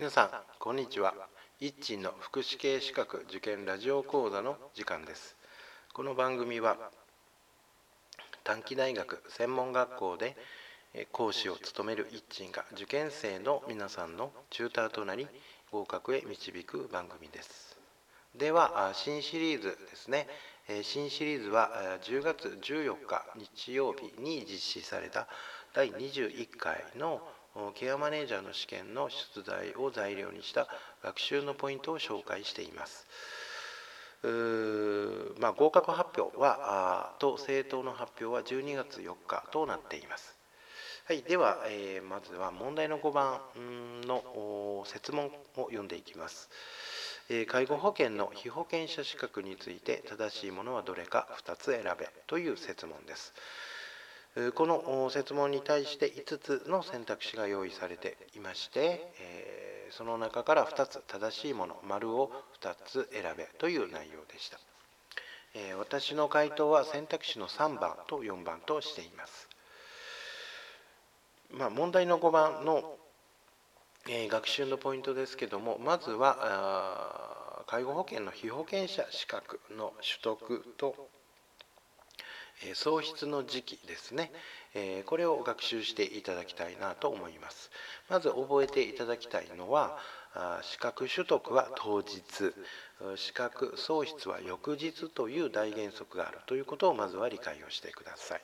皆さんこんにちは。一鎮の福祉系資格受験ラジオ講座の時間です。この番組は短期大学専門学校で講師を務める一鎮が受験生の皆さんのチューターとなり合格へ導く番組です。では新シリーズですね。新シリーズは10月14日日曜日に実施された第21回のケアマネージャーの試験の出題を材料にした学習のポイントを紹介しています。まあ、合格発表はと政党の発表は12月4日となっています。はい、では、えー、まずは問題の5番の設問を読んでいきます。え、介護保険の被保険者資格について正しいものはどれか2つ選べという設問です。この設問に対して5つの選択肢が用意されていまして、え、その中から2つ正しいもの丸を2つ選べという内容でした、え、私の回答は選択肢の3番と4番としています、まあ、問題の5番の、え、学習のポイントですけどもまずは介護保険の被保険者資格の取得と喪失の時期ですね。これを学習していただきたいなと思います。まず覚えていただきたいのは資格取得は当日。資格喪失は翌日という大原則があるということをまずは理解をしてくださ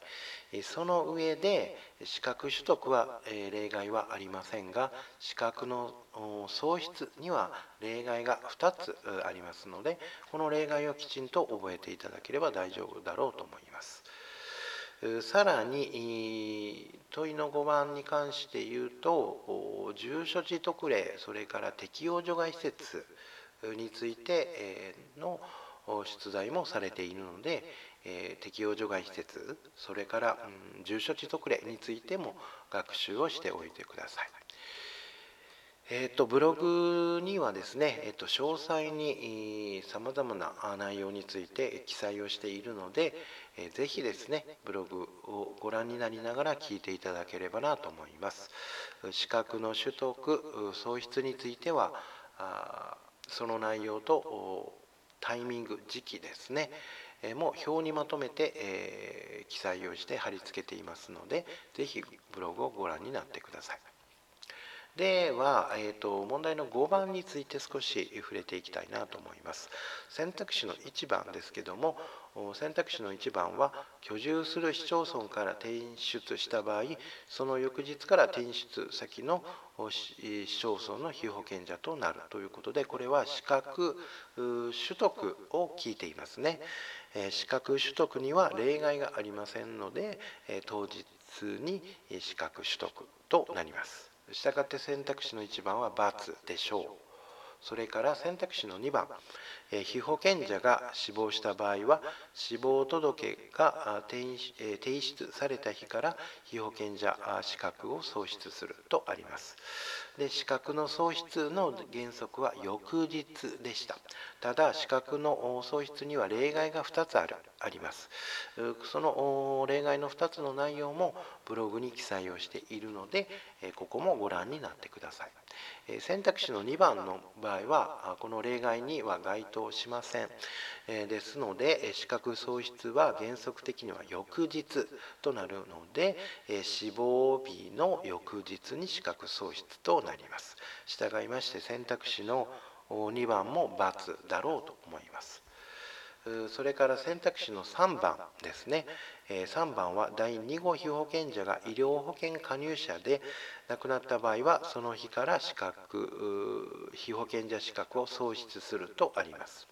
い。その上で資格取得は例外はありませんが資格の喪失には例外が2つありますのでこの例外をきちんと覚えていただければ大丈夫だろうと思います。さらに問いの5番に関して言うと住所地特例それから適用除外施設についての出題もされているので適用除外施設それから住所地特例についても学習をしておいてください。えーと、ブログにはですね、えーと、詳細にさまざまな内容について記載をしているので、えー、ぜひですねブログをご覧になりながら聞いていただければなと思います。資格の取得喪失についてはその内容とタイミング時期ですね。えも表にまとめて、え、記載をして貼り付けていますのでぜひブログをご覧になってください。では、えーと、問題の5番について少し触れていきたいなと思います。選択肢の1番ですけども選択肢の1番は居住する市町村から転出した場合その翌日から転出先の市町村の被保険者となるということでこれは資格取得を聞いていますね。資格取得には例外がありませんので当日に資格取得となります。したがって選択肢の1番は×でしょう。それから選択肢の2番被保険者が死亡した場合は死亡届が提出された日から被保険者資格を喪失するとあります。で資格の喪失の原則は翌日でした。ただ資格の喪失には例外が2つあるあります。その例外の2つの内容もブログに記載をしているのでここもご覧になってください。選択肢の2番の場場合はこの例外には該当しません。ですので資格喪失は原則的には翌日となるので死亡日の翌日に資格喪失となります。従いまして選択肢の2番も×だろうと思います。それから選択肢の3番ですね。3番は第2号被保険者が医療保険加入者で亡くなった場合はその日から資格被保険者資格を喪失するとあります。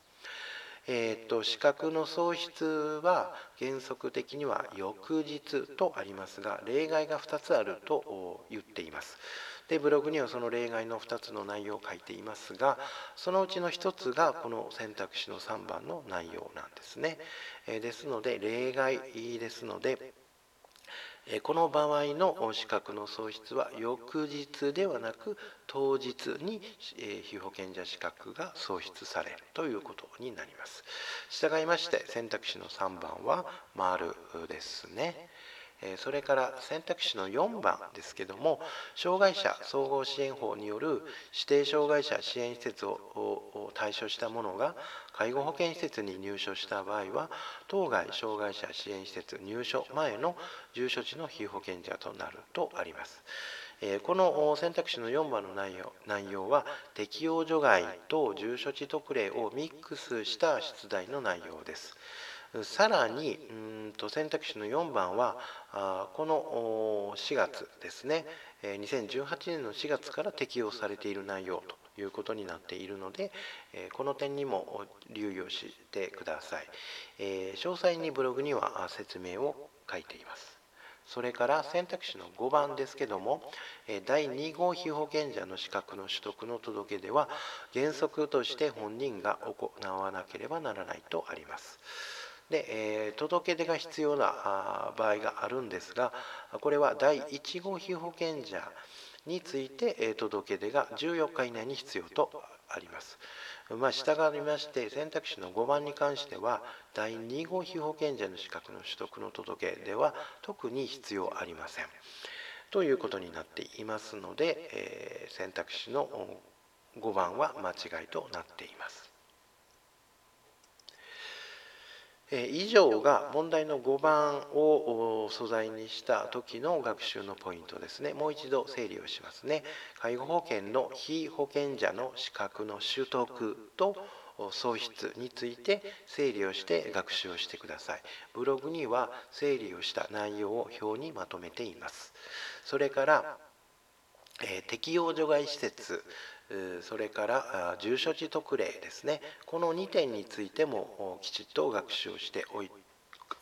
えーと、資格の喪失は原則的には翌日とありますが例外が2つあると言っています。でブログにはその例外の2つの内容を書いていますがそのうちの1つがこの選択肢の3番の内容なんですね。えー、ですので例外ですのでこの場合の資格の喪失は翌日ではなく当日に被保険者資格が喪失されるということになります。従いまして選択肢の3番は丸ですね。それから選択肢の4番ですけども障害者総合支援法による指定障害者支援施設を対象したものが介護保険施設に入所した場合は当該障害者支援施設入所前の住所地の被保険者となるとあります。この選択肢の4番の内容内容は適用除外と住所地特例をミックスした出題の内容です。さらにうんと選択肢の4番はあこの4月ですね。2018年の4月から適用されている内容ということになっているのでこの点にも留意をしてください。詳細にブログには説明を書いています。それから選択肢の5番ですけども第2号被保険者の資格の取得の届け出は原則として本人が行わなければならないとあります。で、え、届け出が必要な場合があるんですがこれは第1号被保険者について、え、届け出が14日以内に必要とあります。まあ、従いまして選択肢の5番に関しては第2号被保険者の資格の取得の届け出は特に必要ありません。ということになっていますので、え、選択肢の5番は間違いとなっています。以上が問題の5番を素材にした時の学習のポイントですね。もう一度整理をしますね。介護保険の被保険者の資格の取得と喪失について整理をして学習をしてください。ブログには整理をした内容を表にまとめています。それから、えー、適用除外施設それから住所地特例ですねこの2点についてもきちっと学習をして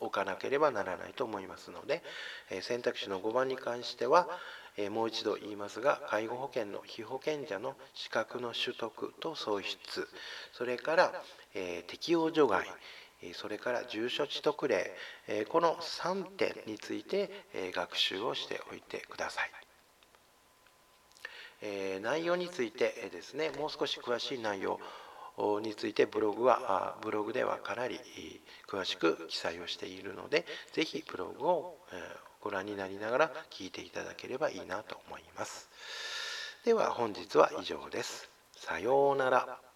おかなければならないと思いますので選択肢の5番に関してはもう一度言いますが介護保険の被保険者の資格の取得と創出それから適用除外それから住所地特例この3点について学習をしておいてください。え内容についてですねもう少し詳しい内容についてブログはブログではかなり詳しく記載をしているので是非ブログをご覧になりながら聞いていただければいいなと思います。では本日は以上です。さようなら。